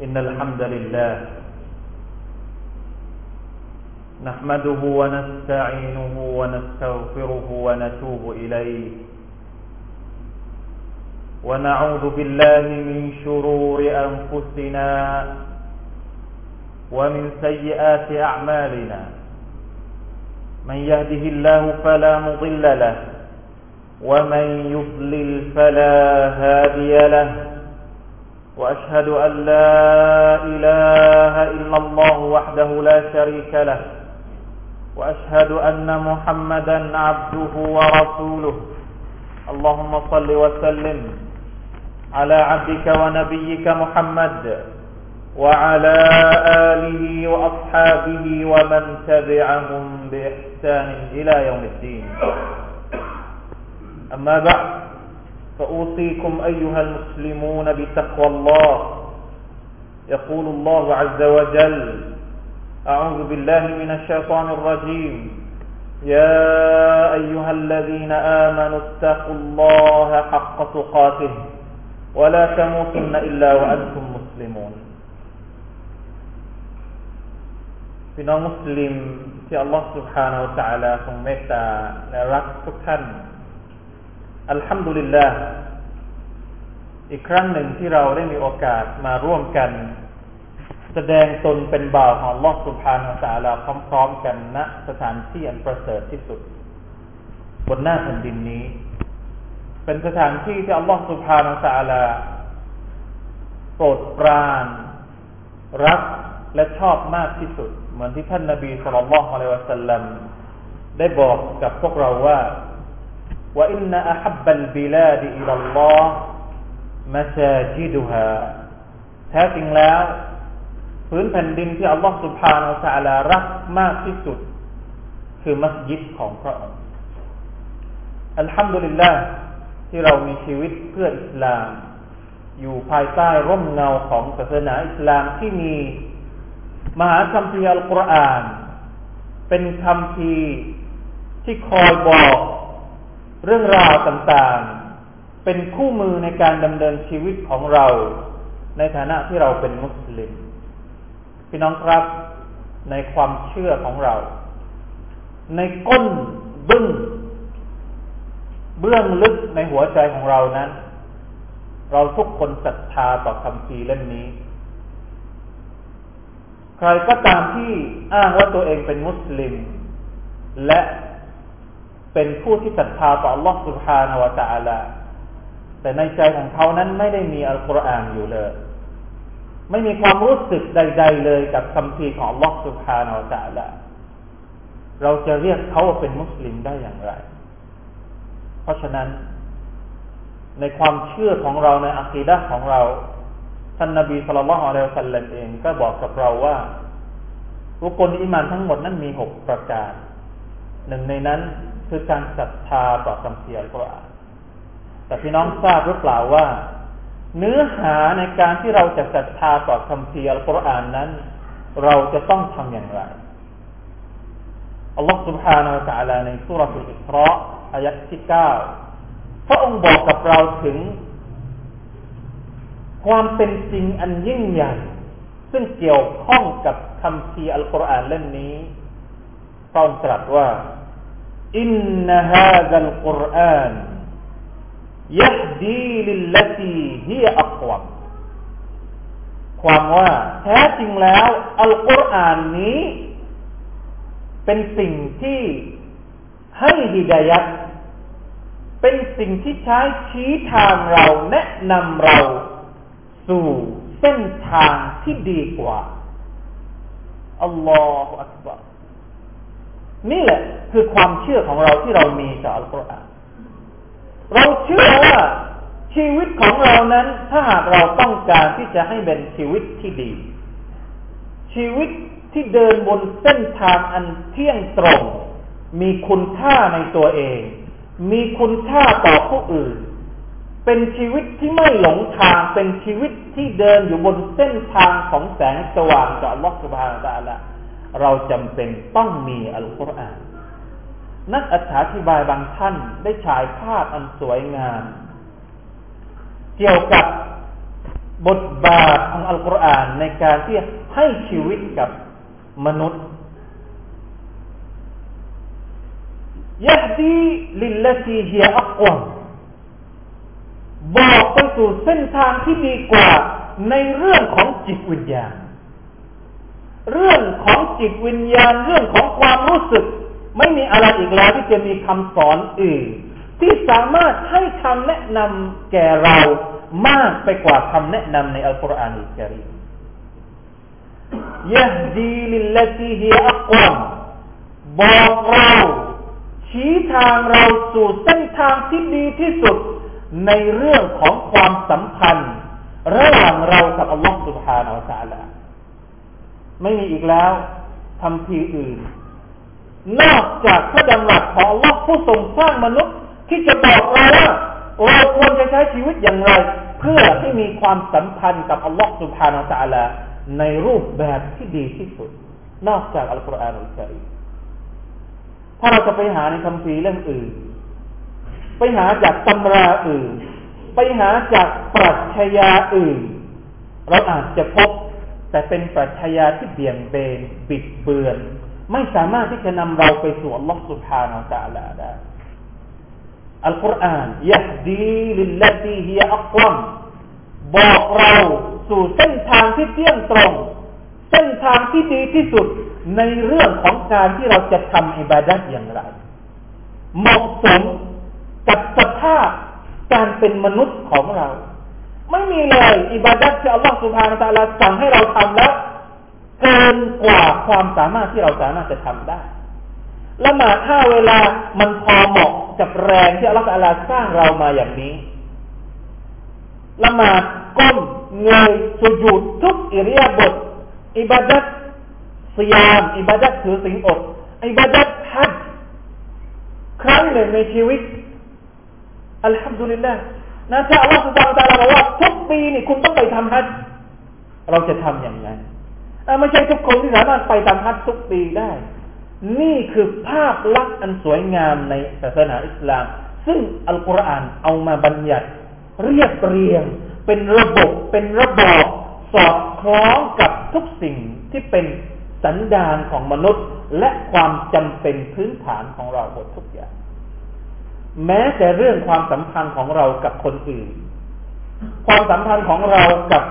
إن الحمد لله نحمده ونستعينه ونستغفره ونتوب إليه ونعوذ بالله من شرور أنفسنا ومن سيئات أعمالنا من يهده الله فلا مضل له ومن يضلل فلا هادي له وأشهد أن لا إله إلا الله وحده لا شريك له وأشهد أن محمدا عبده ورسوله. اللهم صل وسلم على عبدك ونبيك محمد وعلى آله وأصحابه ومن تبعهم بإحسان إلى يوم الدين. أما بعد فأوصيكم أيها المسلمون بتقوى الله يقول الله عز وجل أعوذ بالله من الشيطان الرجيم يا أيها الذين آمنوا اتقوا الله حق تقاته ولا تموتن إلا وأنتم مسلمون พี่น้องมุสลิมที่อัลลอฮฺ سبحانه และ تعالى ทรงเมตตาและรักทุกท่าน อัลฮัมดุลิลลาห์อีกครั้งหนึ่งที่เราได้มีโอกาสมาร่วมกัน แสดงตนเป็นบ่าวของลอสุภานาตาลาพร้อมๆกันณสถานที่อันประเสริฐที่สุด บนหน้าแผ่นดินนี้ เป็นสถานที่ที่อัลลอฮฺสุภานาตาลาโปรดปราน รักและชอบมากที่สุด เหมือนที่ท่านนาบีสุลต่านละฮ์อะลัยวะสัลลัมได้บอกกับพวกเราว่า وإن أحب البلاد إلى الله مساجدها แท้จริงแล้วพื้นแผ่นดินที่อัลลอฮฺสุบฮานาอัลลอฮรักมากที่สุด คือมัสยิดของพระองค์อัลฮัมดุลิลลาห์ที่เรามีชีวิตเพื่ออิสลาม อยู่ภายใต้ร่มเงาของศาสนาอิสลามที่มีมหาคัมภีร์อัลกุรอาน เป็นคัมภีร์ที่คอยบอก เรื่องราวต่างๆ เป็นคู่มือในการดำเนินชีวิตของเรา ในฐานะที่เราเป็นมุสลิม พี่น้องครับในความเชื่อของเรา ในก้นบึ้งเบื้องลึกในหัวใจของเรานั้น เราทุกคนศรัทธาต่อคำพีเล่มนี้ ใครก็ตามที่อ้างว่าตัวเองเป็นมุสลิม และ เป็นผู้ที่ศรัทธาต่อ Allah سبحانه และ تعالى แต่ในใจของเขานั้นไม่ได้มีอัลกุรอานอยู่เลย ไม่มีความรู้สึกใด ๆ เลยกับคำพีของ Allah سبحانه และ تعالى เราจะเรียกเขาว่าเป็นมุสลิมได้อย่างไร เพราะฉะนั้น ในความเชื่อของเราในอัคีดะของเรา ท่านนบีสุลต่านละฮ์อะลัยฮิสัลลัมเอง ก็บอกกับเราว่ารุกลอิมานทั้งหมดนั้นมีหกประการ หนึ่งในนั้น คือการศรัทธาต่อคำเสียอัลกุรอานแต่พี่น้องทราบหรือเปล่าว่า เนื้อหาในการที่เราจะศรัทธาต่อคำเสียอัลกุรอานนั้น เราจะต้องทำอย่างไรอัลลอฮฺ سبحانه และ تعالى ในสุรษอิสราอายะที่เก้าพระองค์บอกกับเราถึง ความเป็นจริงอันยิ่งใหญ่ ซึ่งเกี่ยวข้องกับคำพีอัลกุรอานเล่มนี้พระองค์ตรัสว่า อินนฮาซัลกุรอานยะดีลิลลตีฮิอักวมความว่าแท้จริงแล้วอัลกุรอานนี้ เป็นสิ่งที่ให้ฮิดายัดเป็นสิ่งที่ใช้ชี้ทางเราแนะนำเราสู่เส้นทางที่ดีกว่าอัลลอฮฺอักบาร นี่แหละคือความเชื่อของเราที่เรามีต่ออัลกุรอานเราเชื่อว่าชีวิตของเรานั้น ถ้าหากเราต้องการที่จะให้เป็นชีวิตที่ดี ชีวิตที่เดินบนเส้นทางอันเที่ยงตรง มีคุณค่าในตัวเอง มีคุณค่าต่อผู้อื่น เป็นชีวิตที่ไม่หลงทาง เป็นชีวิตที่เดินอยู่บนเส้นทางของแสงสว่างจากอัลลอฮฺสุบฮานะตะละ เราจำเป็นต้องมีอัลกุรอาน นักอธิบายบางท่านได้ฉายภาพอันสวยงาม เกี่ยวกับบทบาทของอัลกุรอานในการที่ให้ชีวิตกับมนุษย์ยะดีลิลลตีฮียอักวมบอกไปสู่เส้นทางที่ดีกว่าในเรื่องของจิตวิญญาณ เรื่องของจิตวิญญาณ เรื่องของความรู้สึก ไม่มีอะไรอีกแล้วที่จะมีคำสอนอื่น ที่สามารถให้คำแนะนำแก่เรามากไปกว่าคำแนะนำในอัลกุรอานอิสลามยะดีลิลลตีฮิอักวมบอกเราชี้ทางเราสู่เส้นทางที่ดีที่สุดในเรื่องของความสัมพันธ์ ระหว่างเรากับอัลลอฮฺสุบฮานาอัลลอฮ ไม่มีอีกแล้วทำทีอื่น นอกจากพระดำรัสของว่าผู้ทรงสร้างมนุษย์ที่จะบอกเราว่าเราควรจะใช้ชีวิตอย่างไร เพื่อที่มีความสัมพันธ์กับอัลลอฮฺสุบฮานาตะลาในรูปแบบที่ดีที่สุด นอกจากอัลกุรอานอัลกิริถ้าเราจะไปหาในคำพีเรื่องอื่น ไปหาจากตำราอื่น ไปหาจากปรัชญาอื่น เราอาจจะพบ แต่เป็นปรัชญาที่เบี่ยงเบนบิดเบือน ไม่สามารถที่จะนำเราไปสู่อัลลอฮฺสุบฮานาอัลลอฮฺได้อัลกุรอานยะดีลิลลตีฮิอักวัมบอกเราสู่เส้นทางที่เที่ยงตรง เส้นทางที่ดีที่สุดในเรื่องของการที่เราจะทำอิบาดัตอย่างไรเหมาะสมกับสภาพการเป็นมนุษย์ของเรา ไม่มีเลยอิบาดัตที่อัลลอฮฺสุบฮานาตะลาสั่งให้เราทำแล้วเกินกว่าความสามารถที่เราสามารถจะทำได้ละหมาดถ้าเวลามันพอเหมาะกับแรงที่อัลลอฮฺตะลาสร้างเรามาอย่างนี้ละหมาดก้มเงยสุญูดทุกอิริยาบถอิบาดัตสยาม อิบาดัตถือสิงอดอิบาดัตฮัจครั้งหนึ่งในชีวิตอัลฮัมดุลิลละ นะถ้าอัลลอฮฺสุบานตะลาบอกว่าทุกปีนี่คุณต้องไปทำฮัจเราจะทำอย่างไรไม่ใช่ทุกคนที่สามารถไปทำฮัจทุกปีได้ นี่คือภาพลักษณ์อันสวยงามในศาสนาอิสลาม ซึ่งอัลกุรอานเอามาบัญญัติ เรียบเรียง เป็นระบบเป็นระบอบสอดคล้องกับทุกสิ่งที่เป็นสันดานของมนุษย์ และความจำเป็นพื้นฐานของเราหมดทุกอย่าง แม้แต่เรื่องความสัมพันธ์ของเรากับคนอื่น ความสัมพันธ์ของเรากับ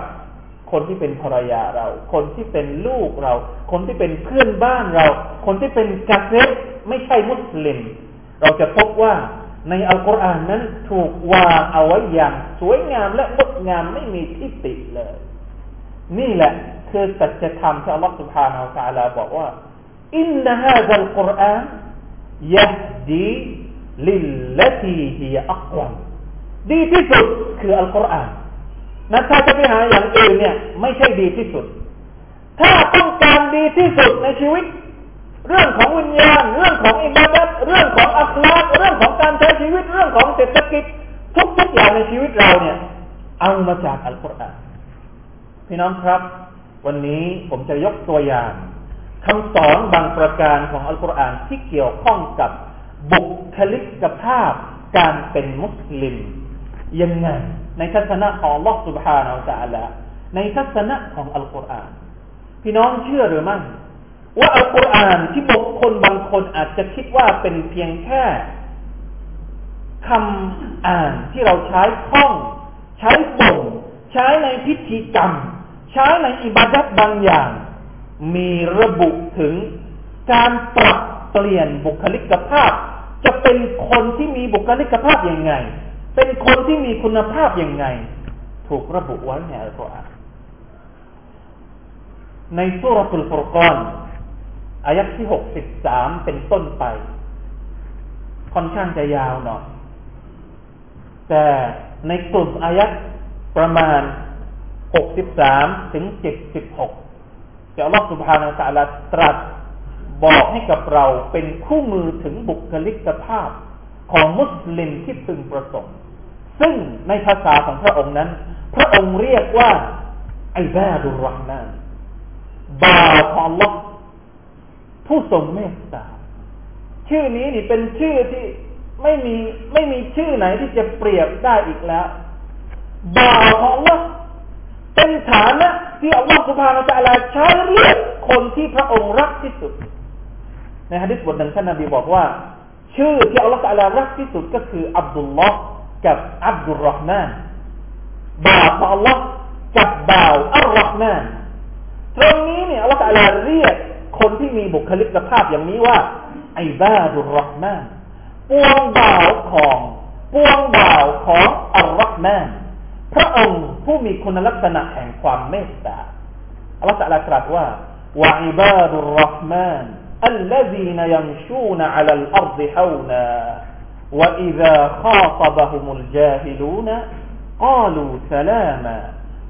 คนที่เป็นภรรยาเรา คนที่เป็นลูกเรา คนที่เป็นเพื่อนบ้านเรา คนที่เป็นกาเซตไม่ใช่มุสลิม เราจะพบว่าในอัลกุรอานนั้นถูกวางเอาไว้อย่างสวยงามและงดงามไม่มีที่ติเลย นี่แหละคือสัจธรรมที่อัลลอฮฺสุบฮานาอัลลอฮฺบอกว่าإن هذا القرآن يهدي للتي هي أقومดีที่สุดคืออัลกุรอานนะถ้าจะไปหาอย่างอื่นเนี่ย ไม่ใช่ดีที่สุด ถ้าต้องการดีที่สุดในชีวิต เรื่องของวิญญาณ เรื่องของอิบาดัตเรื่องของอัคลากเรื่องของการใช้ชีวิต เรื่องของเศรษฐกิจ ทุกๆอย่างในชีวิตเราเนี่ย เอามาจากอัลกุรอานพี่น้องครับ วันนี้ผมจะยกตัวอย่างคำสอนบางประการของอัลกุรอานที่เกี่ยวข้องกับ บุคลิกภาพการเป็นมุสลิมยังไงในทัศนะของลอสุบฮานาอัลลอฮในทัศนะของอัลกุรอานพี่น้องเชื่อหรือไม่ว่าอัลกุรอานที่บุคคลบางคนอาจจะคิดว่าเป็นเพียงแค่คำอ่านที่เราใช้ท่อง ใช้บ่นใช้ในพิธีกรรม ใช้ในอิบาดัตบางอย่าง มีระบุถึงการปรับเปลี่ยนบุคลิกภาพ จะเป็นคนที่มีบุคลิกภาพอยังไง เป็นคนที่มีคุณภาพอยังไง ถูกระบุไว้ในอัลกุรอานในสุรทูลฟุรกอนอายักที่หกสิบสามเป็นต้นไป ค่อนข้างจะยาวหน่อยแต่ในกลุ่มอายักประมาณหกสิบสามถึงเจ็ดสิบหกจะอัลลอฮฺสุบฮานาอัลลอฮตรัส บอกให้กับเราเป็นคู่มือถึงบุคลิกภาพของมุสลิมที่พึงประสงค์ซึ่งในภาษาของพระองค์นั้น พระองค์เรียกว่าไอบาดุรห์มานบาของลอผู้ทรงเมตตา ชื่อนี้นี่เป็นชื่อที่ไม่มีไม่มีชื่อไหนที่จะเปรียบได้อีกแล้ว บาของลอฐานะที่อัลลอฮฺสุบฮานาอัลลอฮใช้เรียกคนที่พระองค์รักที่สุด ในฮะดิษบทหนึ่งท่านนบีบอกว่า ชื่อที่อัลลอฮฺอัลลรักที่สุดก็คืออับดุลลอฮ์กับอับดุลรอฮ์มานบ่าวของอัลลอฮ์กับบ่าวอัลลอฮ์มานตรงนี้เนี่ยอัลลอฮฺอัลลเรียกคนที่มีบุคลิกภาพอย่างนี้ว่าไอบาดุลรอฮ์มานปวงบ่าวของปวงบ่าวของอัลลอฮ์มานพระองค์ผู้มีคุณลักษณะแห่งความเมตตาอัลลอฮฺตรัสตรัสว่าวะอิบาดุรอห์มาน الذين يمشون على الأرض حونا وإذا خاطبهم الجاهلون قالوا سلاما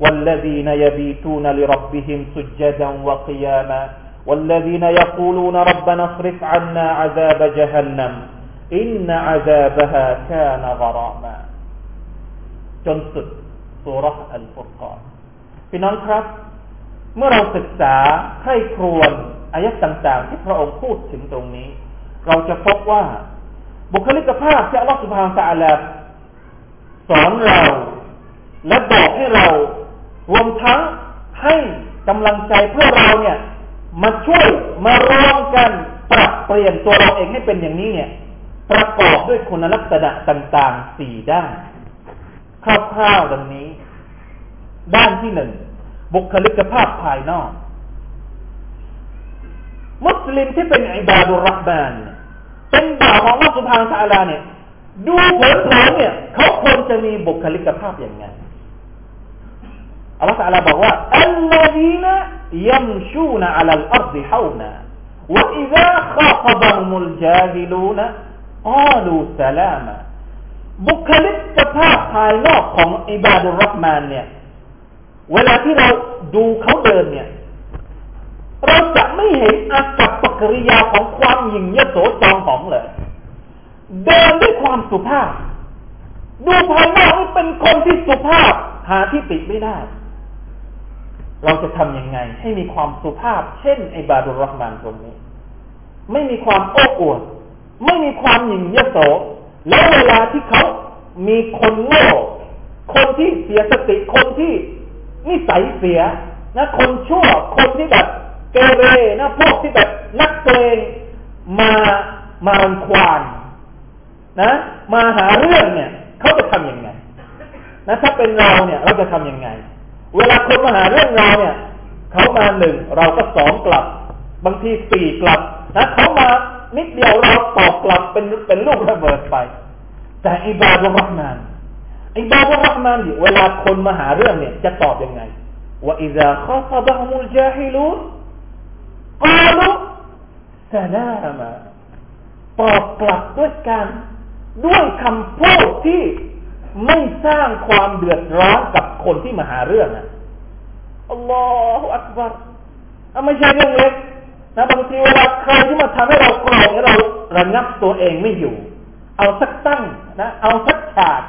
والذين يبيتون لربهم سجدا وقياما والذين يقولون ربنا اصرف عنا عذاب جهنم إن عذابها كان غراما จนสุดสุรอัลฟุรกานพี่น้องครับ เมื่อเราศึกษาให้ครวน อายะต่างๆ ที่พระองค์พูดถึงตรงนี้ เราจะพบว่าบุคลิกภาพที่อัลลอฮฺสุบฮานตะอัลสอนเรา และบอกให้เรารวมทั้งให้กำลังใจเพื่อเราเนี่ย มาช่วยมารวมกันปรับเปลี่ยนตัวเราเองให้เป็นอย่างนี้เนี่ย ประกอบด้วยคุณลักษณะต่างๆสี่ด้านคร่าวๆดังนี้ ด้านที่หนึ่งบุคลิกภาพภายนอก ลิมที่เป็นอิบาดุรห์บานเป็นบ่าวของอัลลอฮฺสุบฮานตะอาลาเนี่ย ดูเผินๆเนี่ย เขาควรจะมีบุคลิกภาพอย่างไงอัลลอฮฺตะอาลาบอกว่าอัลลอฮีนยัมชูนอัลลอัรดิฮาวนา وإذا خاطبهم الجاهلون قالوا سلاما บุคลิกภาพภายนอกของอิบาดุรักมานเนี่ย เวลาที่เราดูเขาเดินเนี่ย เราจะไม่เห็นอากับปกิริยาของความหยิ่งยโสจองของเลย เดินด้วยความสุภาพ ดูภายนอกเป็นคนที่สุภาพ หาที่ติไม่ได้ เราจะทำยังไง ให้มีความสุภาพ เช่นไอบาดุรักมานตรงนี้ ไม่มีความโอ้อวดไม่มีความหยิ่งยโส แล้วเวลาที่เขามีคนโง่คนที่เสียสติคนที่นิสัยเสียนะ คนชั่วคนที่แบบ เกเรนะพวกที่แบบนักเกงมามาควานนะ มาหาเรื่องเนี่ยเขาจะทำยังไงนะถ้าเป็นเราเนี่ย เราจะทำยังไง เวลาคนมาหาเรื่องเราเนี่ยเขามาหนึ่งเราก็สองกลับ บางทีสี่กลับนะเขามานิดเดียวเราตอบกลับเป็นเป็นลูกระเบิดไป แต่อิบาดุรักมานอิบาดุรักมานเวลาคนมาหาเรื่องเนี่ย จะตอบยังไงว่าอิซาข้าฟบะฮุมุลจาฮิลูน กาลุสลามาตอบกลับด้วยกันด้วยคำพูดที่ไม่สร้างความเดือดร้อนกับคนที่มาหาเรื่องอะอัลลอฮฺอักบารไม่ใช่เรื่องเล็กนะบางทีเวลาใครที่มาทำให้เราโกรธเราระงับตัวเองไม่อยู่ เอาสักตั้งนะ เอาสักฉาก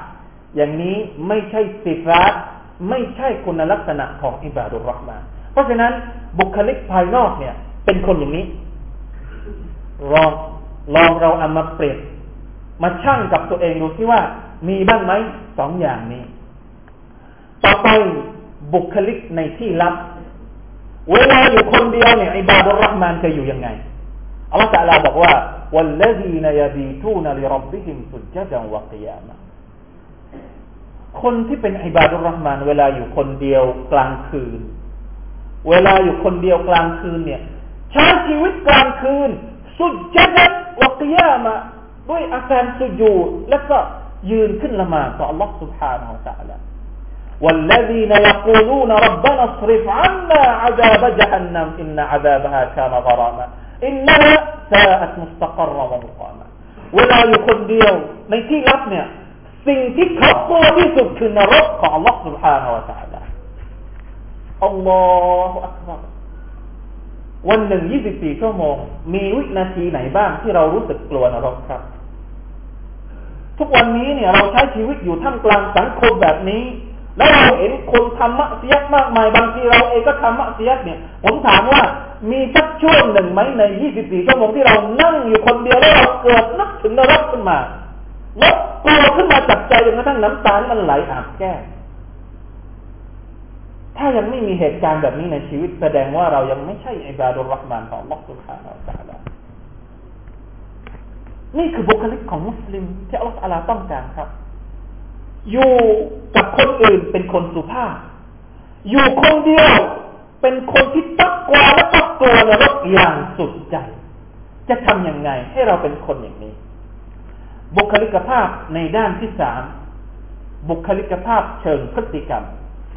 อย่างนี้ไม่ใช่สิฟัตไม่ใช่คุณลักษณะของอิบาดุรห์มานเพราะฉะนั้นบุคลิกภายนอกเนี่ย เป็นคนอย่างนี้ลองลองเราเอามาเปรียบมาชั่งกับตัวเองดูที่ว่า มีบ้างไหมสองอย่างนี้ ต่อไปบุคลิกในที่ลับเวลาอยู่คนเดียวเนี่ยอิบาดุรห์มานจะอยู่ยังไงอัลลอฮฺตะลาบอกว่า والذين يبيتون لربهم سجدا وقياما คนที่เป็นอิบาดุรห์มาน เวลาอยู่คนเดียวกลางคืน เวลาอยู่คนเดียวกลางคืนเนี่ย ใช้ชีวิตกลางคืน สุดจัดวกิยามะด้วยอาการสุญูดแล้วก็ยืนขึ้นละหมาดต่อ Allah سبحانه และ تعالى والذين يقولون ربنا اصرف عنا عذاب جهنم إن عذابها كان غراما إنها ساءت مستقرا ومقاما เวลาอยู่คนเดียวในที่ลับเนี่ยสิ่งที่เขากลัวที่สุดคือนรกของ Allah سبحانه และ تعالى อัลลอฮฺอักบาร วันหนึ่งยี่สิบสี่ชั่วโมง มีวินาทีไหนบ้างที่เรารู้สึกกลัวนรกครับ ทุกวันนี้เนี่ยเราใช้ชีวิตอยู่ท่ามกลางสังคมแบบนี้ แล้วเราเห็นคนทำมะเสียมากมาย บางทีเราเองก็ทำมะเสียเนี่ย ผมถามว่ามีสักช่วงหนึ่งไหมใน24ชั่วโมงที่เรานั่งอยู่คนเดียวแล้วเราเกิดนึกถึงนรกขึ้นมาแล้วกลัวขึ้นมาจับใจจนกระทั่งน้ำตามันไหลอาบแก้ ถ้ายังไม่มีเหตุการณ์แบบนี้ในชีวิตแสดงว่าเรายังไม่ใช่อิบาดุลรักมานของลักสุขารอัลลอฮนี่คือบุคลิกของมุสลิมที่อัลลอฮฺต้องการครับ อยู่กับคนอื่นเป็นคนสุภาพ อยู่คนเดียวเป็นคนที่ตักกวาและตักตัวนรกอย่างสุดใจ จะทำยังไงให้เราเป็นคนอย่างนี้ บุคลิกภาพในด้านที่สามบุคลิกภาพเชิงพฤติกรรม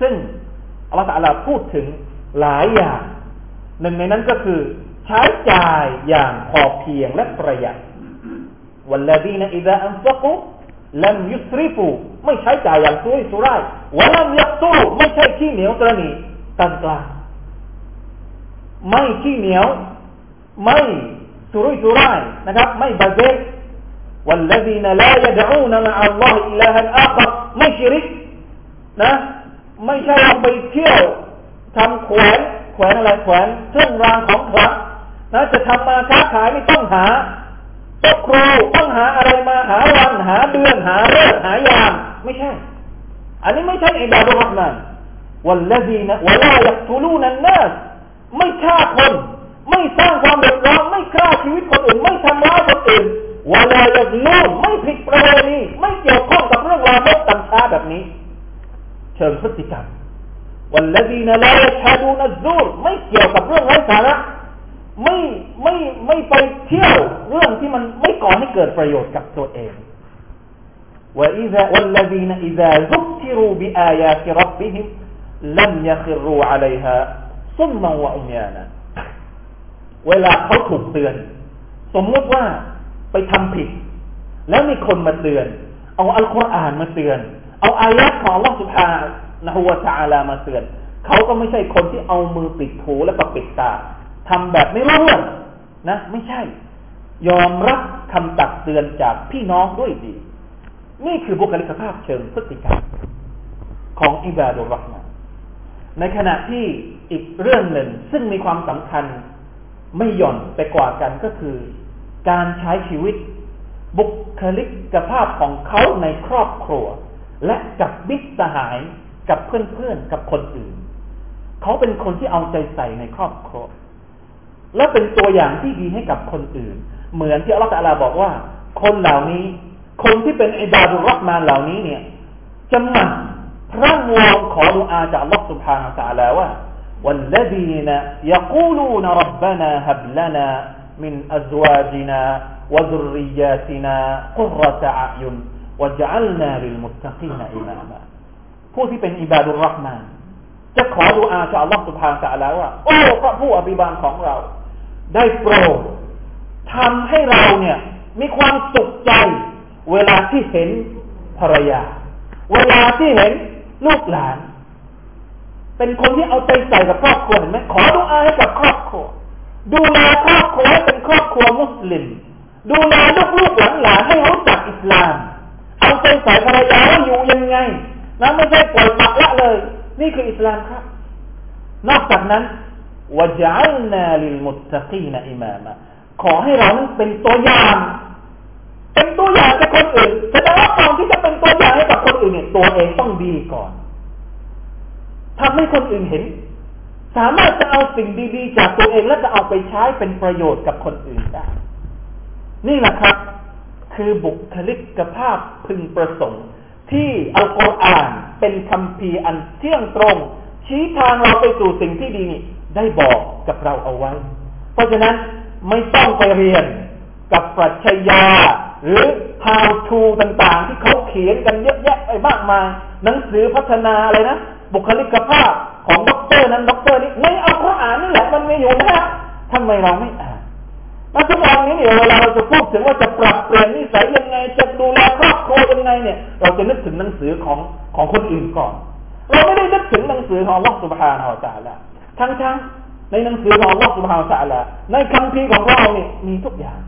ซึ่ง อัลลอฮฺลาพูดถึงหลายอย่าง หนึ่งในนั้นก็คือ ใช้จ่ายอย่างพอเพียงและประหยัดวัลลดีนอิดะอันฟักุลัมยุสริฟูไม่ใช้จ่ายอย่างซุ่ยสุรายวะลัมยักตูไม่ใช่ขี้เหนียวกรณีกลางกลางไม่ขี้เหนียว ไม่สุรุ่ยสุรายนะครับ ไม่บาเซกวัลลดีนลายะดูนมะอัลลอฮ์อิลาฮันอาครไม่ชิริกนะ ไม่ใช่เอาไปเที่ยวทำแขวนแขวนอะไรแขวนเครื่องรางของขลังนะจะทำมาค้าขายไม่ต้องหาตกครูต้องหาอะไรมาหาวันหาเดือนหาเลิกหายาม ไม่ใช่ อันนี้ไม่ใช่อิบาดุลรห์มานวัลลดีนะวะลายักตุลูนันนัสไม่ฆ่าคน ไม่สร้างความเดือดร้อนไม่ฆ่าชีวิตคนอื่น ไม่ทำร้ายคนอื่นวะลายักลูนไม่ผิดประเวณีไม่เกี่ยวข้องกับเรื่องราวต่างๆแบบนี้ เชิงพฤติกรรมวัลลดีนะลายัชาดูนัซูรไม่เกี่ยวกับเรื่องไร้สาระไม่ไม่ไม่ไปเที่ยวเรื่องที่มันไม่ก่อให้เกิดประโยชน์กับตัวเอง وإذا والذين إذا ذكروا بآيات ربهم لم يخروا عليها صما وعميانا เวลาเขาถูกเตือน สมมติว่าไปทำผิด แล้วมีคนมาเตือน เอาอัลกุรอานมาเตือน เอาอายะของ Allah سبحانه และ تعالى มาเตือน เขาก็ไม่ใช่คนที่เอามือปิดหูและก็ปิดตาทำแบบไม่รู้เรื่องนะ ไม่ใช่ ยอมรับคำตักเตือนจากพี่น้องด้วยดี นี่คือบุคลิกภาพเชิงพฤติกรรมของอิบาดุลรหมานในขณะที่อีกเรื่องหนึ่งซึ่งมีความสำคัญไม่หย่อนไปกว่ากันก็คือ การใช้ชีวิต บุคลิกภาพของเขาในครอบครัว และกับบิสหายกับเพื่อนๆกับคนอื่น เขาเป็นคนที่เอาใจใส่ในครอบครัวและเป็นตัวอย่างที่ดีให้กับคนอื่น เหมือนที่อัลลอฮฺบอกว่า คนเหล่านี้ คนที่เป็นอิบาดุรักมานเหล่านี้เนี่ยจะมันพร่างวอนขอดุอาจากอัลลอฮฺ سبحانه และ تعالى ว่า والذين يقولون ربنا هب لنا من أزواجنا وذرياتنا قرة أعين วัจัลนาริลมุตตะกีนอิมามะผู้ที่เป็นอิบาดุลรักมานจะขอดูอาจากอัลลอฮฺสุบฮานะแล้วว่าโอ้พระผู้อภิบาลของเรา ได้โปรดทำให้เราเนี่ย มีความสุขใจ เวลาที่เห็นภรรยา เวลาที่เห็นลูกหลาน เป็นคนที่เอาใจใส่กับครอบครัวเห็นไหมขอดูอาให้กับครอบครัว ดูแลครอบครัวให้เป็นครอบครัวมุสลิม ดูแลลูกๆหลานๆให้รู้จักอิสลาม เอาใจใส่ภรรยาว่าอยู่ยังไงนะไม่ใช่ปล่อยปละละเลย นี่คืออิสลามครับ นอกจากนั้นวจัลนาลิลมุตตะกีนอิมามะขอให้เรานั้นเป็นตัวอย่าง เป็นตัวอย่างกับคนอื่นแสดงว่าก่อนที่จะเป็นตัวอย่างให้กับคนอื่นเนี่ยตัวเองต้องดีก่อนทำให้คนอื่นเห็น สามารถจะเอาสิ่งดีๆ จากตัวเองแล้วจะเอาไปใช้เป็นประโยชน์กับคนอื่นได้ นี่แหละครับ คือบุคลิกภาพพึงประสงค์ ที่อัลกุรอานเป็นคำพีอันเที่ยงตรง ชี้ทางเราไปสู่สิ่งที่ดีนี่ได้บอกกับเราเอาไว้ เพราะฉะนั้นไม่ต้องไปเรียนกับปรัชญาหรือ how to ต่างๆ ที่เขาเขียนกันเยอะแยะไปมากมาย หนังสือพัฒนาอะไรนะ บุคลิกภาพของด็อกเตอร์นั้นด็อกเตอร์นี้ในอัลกุรอานนี่แหละมันมีอยู่นะทำไมเราไม่อ่าน แล้วทุกวันนี้เนี่ยเวลาเราจะพูดถึงว่าจะปรับเปลี่ยนนิสัยยังไง จะดูแลครอบครัวยังไงเนี่ย เราจะนึกถึงหนังสือของของคนอื่นก่อน เราไม่ได้นึกถึงหนังสือของลอสุภานาจาละทั้งทั้งในหนังสือของอัลลอฮฺสุบฮาวตะละในคำพีของเราเนี่ยมีทุกอย่าง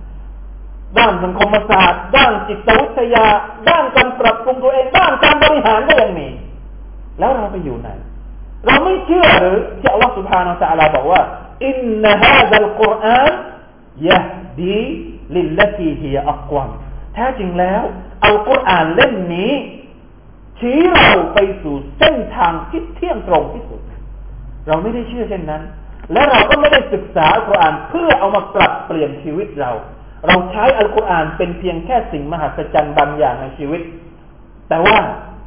ด้านสังคมศาสตร์ ด้านจิตวิทยา ด้านการปรับปรุงตัวเอง ด้านการบริหารก็ยังมี แล้วเราไปอยู่ไหน เราไม่เชื่อหรือที่อัลลอฮฺสุบฮานาตะลาบอกว่าอินนฮาซัลกุรอาน ยะดีลิลลตีฮีอักวมแท้จริงแล้วอัลกุรอานเล่มนี้ ชี้เราไปสู่เส้นทางที่เที่ยงตรงที่สุด เราไม่ได้เชื่อเช่นนั้น และเราก็ไม่ได้ศึกษาอัลกุรอานเพื่อเอามาปรับเปลี่ยนชีวิตเรา เราใช้อัลกุรอานเป็นเพียงแค่สิ่งมหัศจรรย์บางอย่างในชีวิต แต่ว่า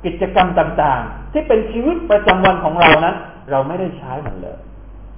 กิจกรรมต่างๆ ที่เป็นชีวิตประจำวันของเรานั้น เราไม่ได้ใช้มันเลย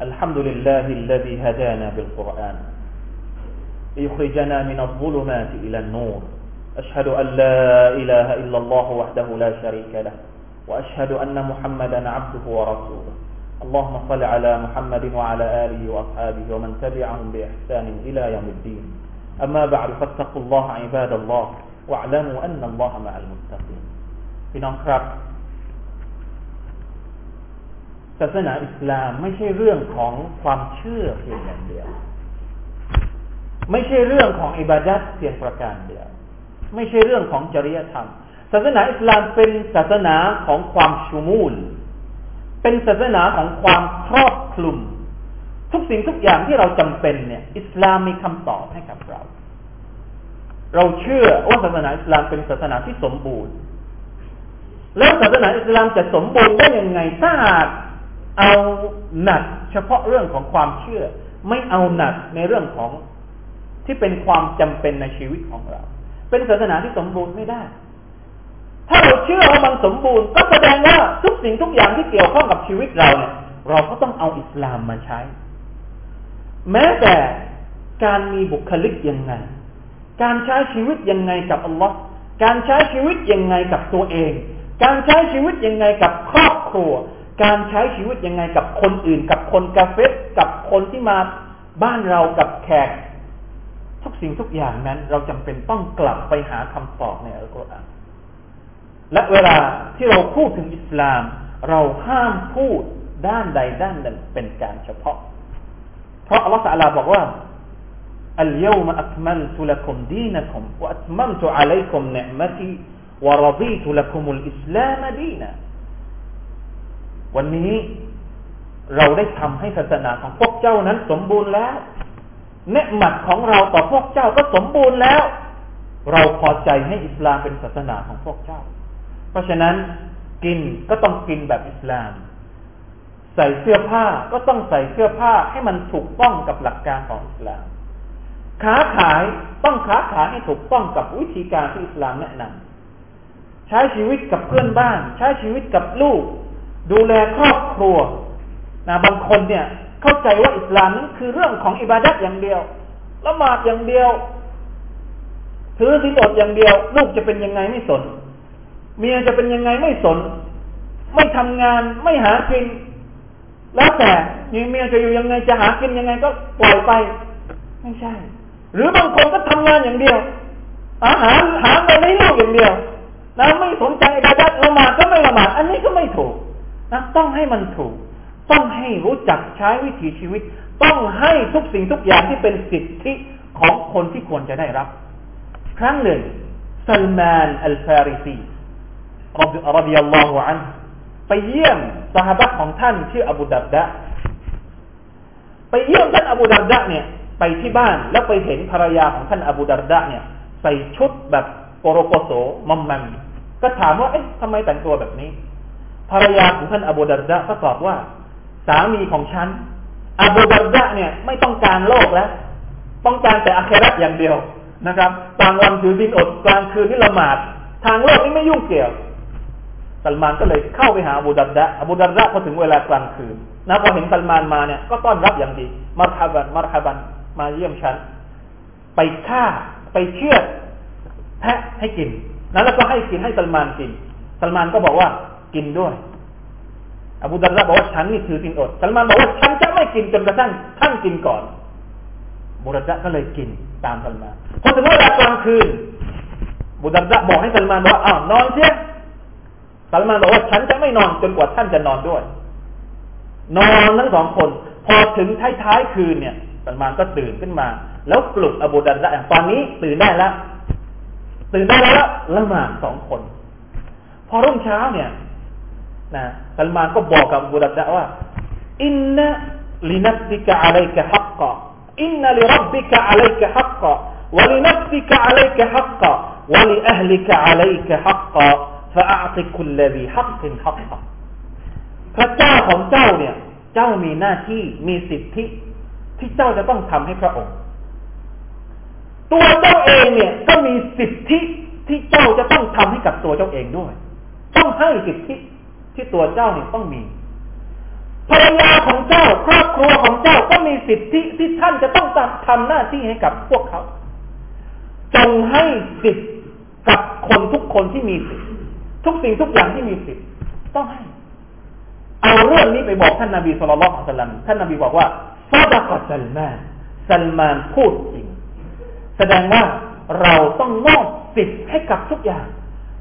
الحمد لله الذي هدانا بالقرآن. ليخرجنا من الظلمات إلى النور. أشهد أن لا إله إلا الله وحده لا شريك له. وأشهد أن محمدا عبده ورسوله. اللهم صل على محمد وعلى آله وأصحابه ومن تبعهم بإحسان إلى يوم الدين. أما بعد فاتقوا الله عباد الله واعلموا أن الله مع المتقين. في ศาสนาอิสลามไม่ใช่เรื่องของความเชื่อเพียงอย่างเดียว ไม่ใช่เรื่องของอิบาดัตเพียงประการเดียว ไม่ใช่เรื่องของจริยธรรม ศาสนาอิสลามเป็นศาสนาของความชูมูล เป็นศาสนาของความครอบคลุม ทุกสิ่งทุกอย่างที่เราจำเป็นเนี่ย อิสลามมีคำตอบให้กับเรา เราเชื่อว่าศาสนาอิสลามเป็นศาสนาที่สมบูรณ์ แล้วศาสนาอิสลามจะสมบูรณ์ได้ยังไงถ้าหาก เอาหนักเฉพาะเรื่องของความเชื่อ ไม่เอาหนักในเรื่องของที่เป็นความจำเป็นในชีวิตของเรา เป็นศาสนาที่สมบูรณ์ไม่ได้ ถ้าเราเชื่อว่ามันสมบูรณ์ ก็แสดงว่าทุกสิ่งทุกอย่างที่เกี่ยวข้องกับชีวิตเราเนี่ย เราก็ต้องเอาอิสลามมาใช้ แม้แต่การมีบุคลิกยังไง การใช้ชีวิตยังไงกับอัลลอฮ์การใช้ชีวิตยังไงกับตัวเอง การใช้ชีวิตยังไงกับครอบครัว การใช้ชีวิตยังไงกับคนอื่น กับคนกาเฟกับคนที่มาบ้านเรากับแขก ทุกสิ่งทุกอย่างนั้น เราจำเป็นต้องกลับไปหาคำตอบในอัลกุรอานและเวลาที่เราพูดถึงอิสลาม เราห้ามพูดด้านใดด้านหนึ่งเป็นการเฉพาะ เพราะอัลลอฮฺสัลลาบอกว่าอัลยูมอัตมัลตุลกุมดีนักุมวัตมัมตุอะลัยคุมเนืมตีวรดีตุลกุมุลอิสลามดีนะ วันนี้เราได้ทำให้ศาสนาของพวกเจ้านั้นสมบูรณ์แล้วเนืหมัดของเราต่อพวกเจ้าก็สมบูรณ์แล้ว เราพอใจให้อิสลามเป็นศาสนาของพวกเจ้า เพราะฉะนั้นกินก็ต้องกินแบบอิสลาม ใส่เสื้อผ้าก็ต้องใส่เสื้อผ้าให้มันถูกต้องกับหลักการของอิสลาม ค้าขายต้องค้าขายให้ถูกต้องกับวิธีการที่อิสลามแนะนำใช้ชีวิตกับเพื่อนบ้าน ใช้ชีวิตกับลูก ดูแลครอบครัวนะบางคนเนี่ยเข้าใจว่าอิสลามนั้นคือเรื่องของอิบาดัตอย่างเดียวละหมาดอย่างเดียวถือสินอดอย่างเดียว ลูกจะเป็นยังไงไม่สน เมียจะเป็นยังไงไม่สน ไม่ทำงานไม่หากิน แล้วแต่เมียจะอยู่ยังไงจะหากินยังไงก็ปล่อยไป ไม่ใช่ หรือบางคนก็ทำงานอย่างเดียว อาหารหาเงินให้ลูกอย่างเดียวนะไม่สนใจอิบาดัตละหมาดก็ไม่ละหมาดอันนี้ก็ไม่ถูก นะต้องให้มันถูก ต้องให้รู้จักใช้วิถีชีวิต ต้องให้ทุกสิ่งทุกอย่างที่เป็นสิทธิของคนที่ควรจะได้รับ ครั้งหนึ่งซัลมานอัลฟาริซีรดิยัลลอฮุอันไปเยี่ยมสหายของท่านชื่ออบูดับดะไปเยี่ยมท่านอบูดับดะเนี่ย ไปที่บ้านแล้วไปเห็นภรรยาของท่านอบูดับดะเนี่ย ใส่ชุดแบบโปโรโกโสมัมมันก็ถามว่าเอ๊ะทำไมแต่งตัวแบบนี้ ภรรยาของท่านอบูดารดะก็ตอบว่า สามีของฉันอบูดารดะเนี่ยไม่ต้องการโลกแล้วต้องการแต่อาคราอย่างเดียวนะครับกลางวันถือดินอดกลางคืนนี่ละหมาด ทางโลกนี่ไม่ยุ่งเกี่ยวซัลมานก็เลยเข้าไปหาอบูดารดะอบูดารดะพอถึงเวลากลางคืนนะพอเห็นซัลมานมาเนี่ยก็ต้อนรับอย่างดีมารฮาบันมารฮาบันมาเยี่ยมฉันไปฆ่าไปเชือดแพะให้กินนั้นแล้วก็ให้กินให้ซัลมานกินซัลมานก็บอกว่า กินด้วย อบูดาระบอกว่าฉันนี่ถือสินอดซัลมานบอกว่าฉันจะไม่กินจนกระทั่งท่านกินก่อนบูดาระก็เลยกินตามซัลมานพอถึงเวลากลางคืนบูดาระบอกให้ซัลมานว่าอ้าวนอนเสียซัลมานบอกว่าฉันจะไม่นอนจนกว่าท่านจะนอนด้วย นอนทั้งสองคน พอถึงท้ายๆคืนเนี่ยสัลมานก็ตื่นขึ้นมา แล้วปลุกอบูดัรดะตอนนี้ตื่นได้แล้ว ตื่นได้แล้วละหมาดสองคน พอรุ่งเช้าเนี่ย นะซัลมานก็บอกกับบุรัดะว่าอินนะลินัฟติกะอะลัยกะฮักกะอินนะลิรับบิกะอะลัยกะฮักกะวะลินัฟติกะอะลัยกะฮักกะวะลิอัฮลิกะอะลัยกะฮักกะฟะอัติคุลลซีฮักกินฮักกะพระเจ้าของเจ้าเนี่ย เจ้ามีหน้าที่มีสิทธิที่เจ้าจะต้องทำให้พระองค์ ตัวเจ้าเองเนี่ยก็มีสิทธิที่เจ้าจะต้องทำให้กับตัวเจ้าเองด้วย ต้องให้สิทธิ ที่ตัวเจ้าเนี่ยต้องมีภรรยาของเจ้าครอบครัวของเจ้าก็มีสิทธิที่ท่านจะต้องทำหน้าที่ให้กับพวกเขาจงให้สิทธิกับคนทุกคนที่มีสิทธิทุกสิ่งทุกอย่างที่มีสิทธิต้องให้ เอาเรื่องนี้ไปบอกท่านนาบีสุลต่านของสลัมท่านนาบีบอกว่าซาดะกัสัลมานสัลมานพูดจริง แสดงว่าเราต้องมอบสิทธิ์ให้กับทุกอย่าง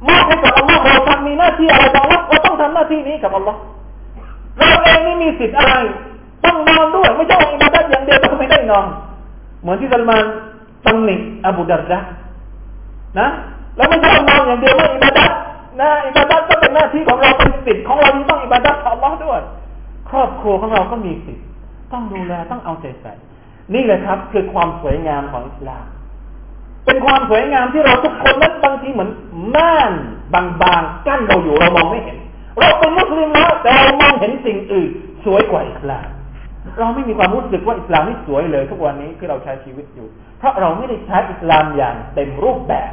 มอบให้กับอัลลอฮ์เราทำมีหน้าที่อะไรบ้างเราต้องทำหน้าที่นี้กับอัลลอฮ์เราเองนี่มีสิทธิ์อะไร ต้องนอนด้วย ไม่ใช่อิบาดัตอย่างเดียวก็ไม่ได้นอน เหมือนที่สัลมานตำหนิอบูดารดะนะแล้วไม่ใช่มองอย่างเดียวว่าอิบาดัตนะอิบาดัตก็เป็นหน้าที่ของเราเป็นสิทธิ์ของเราที่ต้องอิบาดัตต่ออัลลอฮ์ด้วย ครอบครัวของเราก็มีสิทธิ์ต้องดูแลต้องเอาใจใส่ นี่เลยครับ คือความสวยงามของอิสลาม เป็นความสวยงามที่เราทุกคนนั้นบางทีเหมือนม่านบางๆกั้นเราอยู่เรามองไม่เห็น เราเป็นมุสลิมแล้วแต่เรามองเห็นสิ่งอื่น สวยกว่าอิสลาม เราไม่มีความรู้สึกว่าอิสลามนี่สวยเลย ทุกวันนี้ที่เราใช้ชีวิตอยู่ เพราะเราไม่ได้ใช้อิสลามอย่างเต็มรูปแบบ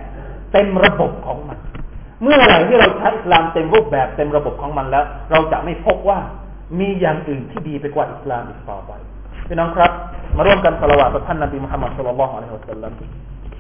เต็มระบบของมัน เมื่อไหร่ที่เราใช้อิสลามเต็มรูปแบบเต็มระบบของมันแล้ว เราจะไม่พบว่ามีอย่างอื่นที่ดีไปกว่าอิสลามอีกต่อไปพี่น้องครับ มาร่วมกันสละวะต่อท่านนบีมุฮัมมัดสุลลัลลอฮุอะลัยฮิวะสัลลัม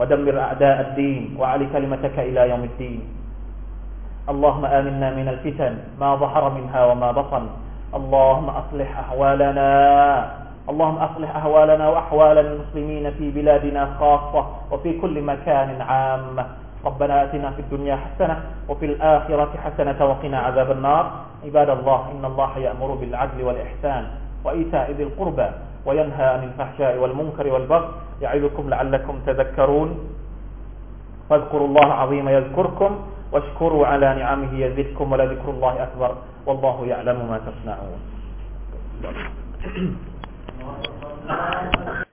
ودمر أعداء الدين وعلي كلمتك إلى يوم الدين. اللهم آمنا من الفتن ما ظهر منها وما بطن. اللهم أصلح أحوالنا اللهم أصلح أهوالنا وأحوال المسلمين في بلادنا خاصة وفي كل مكان عامة ربنا آتنا في الدنيا حسنة وفي الآخرة حسنة وقنا عذاب النار. عباد الله إن الله يأمر بالعدل والإحسان وإيتاء ذي القربى. وينهى عن الفحشاء والمنكر والبغي يعظكم لعلكم تذكرون. فاذكروا الله العظيم يذكركم واشكروا على نعمه يزدكم ولذكر الله أكبر والله يعلم ما تصنعون.